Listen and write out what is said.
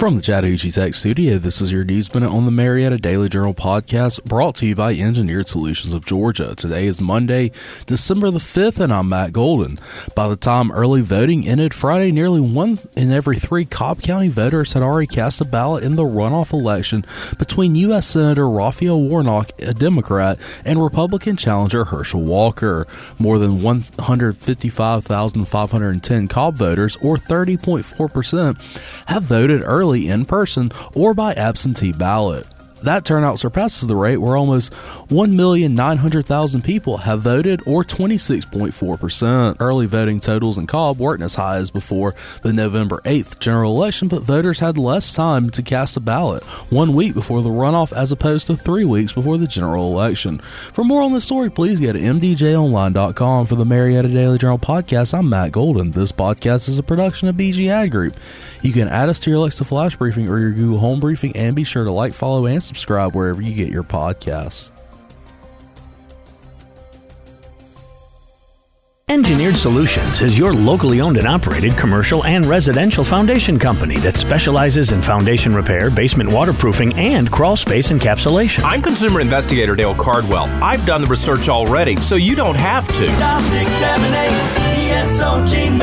From the Chattahoochee Tech Studio, this is your News Minute on the Marietta Daily Journal podcast brought to you by Engineered Solutions of Georgia. Today is Monday, December the 5th, and I'm Matt Golden. By the time early voting ended Friday, nearly one in every three Cobb County voters had already cast a ballot in the runoff election between U.S. Senator Raphael Warnock, a Democrat, and Republican challenger Herschel Walker. More than 155,510 Cobb voters, or 30.4%, have voted early in person or by absentee ballot. That turnout surpasses the rate where almost 1,900,000 people have voted, or 26.4%. Early voting totals in Cobb weren't as high as before the November 8th general election, but voters had less time to cast a ballot one week before the runoff as opposed to three weeks before the general election. For more on this story, please go to mdjonline.com. For the Marietta Daily Journal podcast, I'm Matt Golden. This podcast is a production of BG Group. You can add us to your Alexa Flash Briefing or your Google Home Briefing, and be sure to like, follow, and subscribe wherever you get your podcasts. Engineered Solutions is your locally owned and operated commercial and residential foundation company that specializes in foundation repair, basement waterproofing, and crawl space encapsulation. I'm consumer investigator Dale Cardwell. I've done the research already, so you don't have to. Dial 678 ESOG